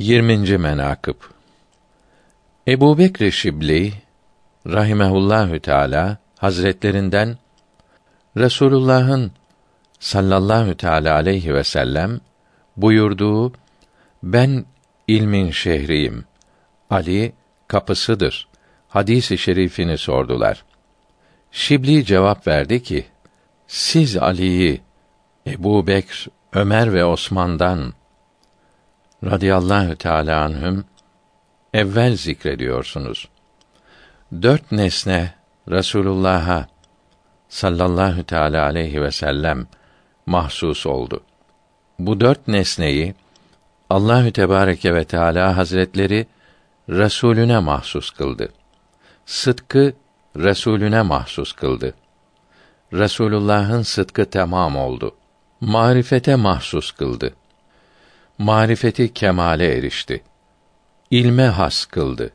20. menakıb Ebu Bekr Şibli rahimehullahü teala hazretlerinden Resulullah'ın sallallahu teala aleyhi ve sellem buyurduğu ben ilmin şehriyim. Ali kapısıdır. Hadisi şerifini sordular. Şibli cevap verdi ki: Siz Ali'yi Ebu Bekr, Ömer ve Osman'dan radıyallahu teâlâ anhüm evvel zikrediyorsunuz. Dört nesne Resulullah'a sallallahu teala aleyhi ve sellem mahsus oldu. Bu dört nesneyi Allahü Tebareke ve Teala Hazretleri Resulüne mahsus kıldı. Sıdkı Resulüne mahsus kıldı. Resulullah'ın sıdkı tamam oldu. Marifete mahsus kıldı marifeti kemale erişti. İlme has kıldı.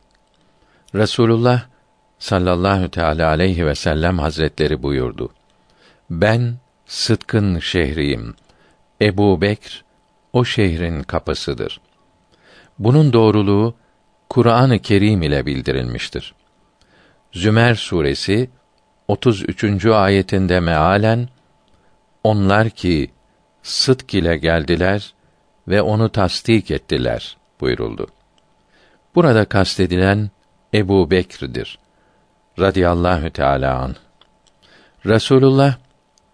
Resulullah sallallahu teala aleyhi ve sellem hazretleri buyurdu. Ben sıdkın şehriyim. Ebu Bekr o şehrin kapısıdır. Bunun doğruluğu Kur'an-ı Kerim ile bildirilmiştir. Zümer suresi 33. ayetinde mealen onlar ki sıdk ile geldiler ve onu tasdik ettiler buyuruldu. Burada kastedilen Ebu Bekr'dir. Radiyallahu Teala an. Resulullah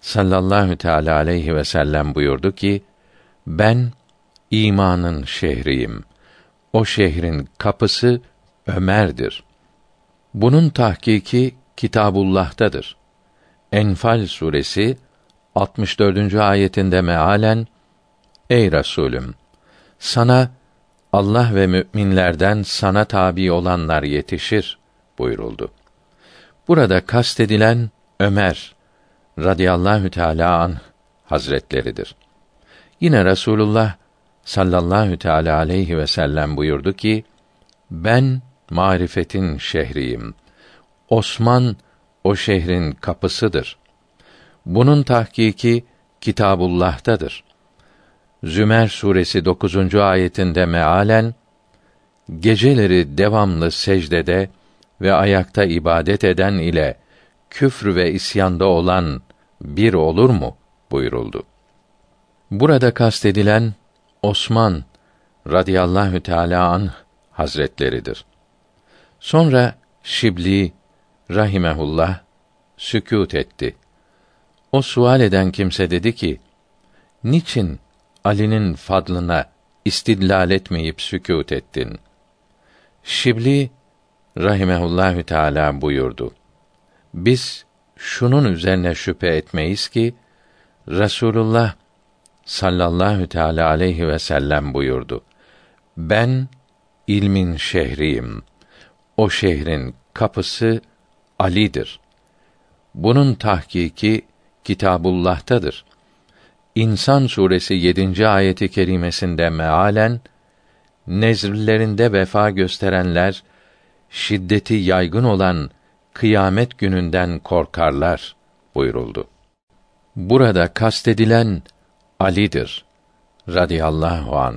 sallallahu teala aleyhi ve sellem buyurdu ki: Ben imanın şehriyim. O şehrin kapısı Ömer'dir. Bunun tahkiki Kitabullah'tadır. Enfal suresi 64. ayetinde mealen Ey Resulüm! Sana Allah ve müminlerden sana tabi olanlar yetişir buyuruldu. Burada kastedilen Ömer radıyallahu teala an hazretleridir. Yine Resulullah sallallahu teala aleyhi ve sellem buyurdu ki: Ben marifetin şehriyim. Osman o şehrin kapısıdır. Bunun tahkiki Kitabullah'tadır. Zümer suresi 9. ayetinde mealen geceleri devamlı secdede ve ayakta ibadet eden ile küfr ve isyanda olan bir olur mu buyuruldu. Burada kastedilen Osman radıyallahu teala an hazretleridir. Sonra Şibli rahimehullah sükût etti. O sual eden kimse dedi ki: Niçin Ali'nin fadlına istidlal etmeyip sükût ettin. Şibli rahimehullahü teala buyurdu. Biz şunun üzerine şüphe etmeyiz ki Resulullah sallallahu teala aleyhi ve sellem buyurdu. Ben ilmin şehriyim. O şehrin kapısı Ali'dir. Bunun tahkiki Kitabullah'tadır. İnsan suresi 7. ayeti kerimesinde mealen nezrlerinde vefa gösterenler şiddeti yaygın olan kıyamet gününden korkarlar buyuruldu. Burada kastedilen Ali'dir radıyallahu an.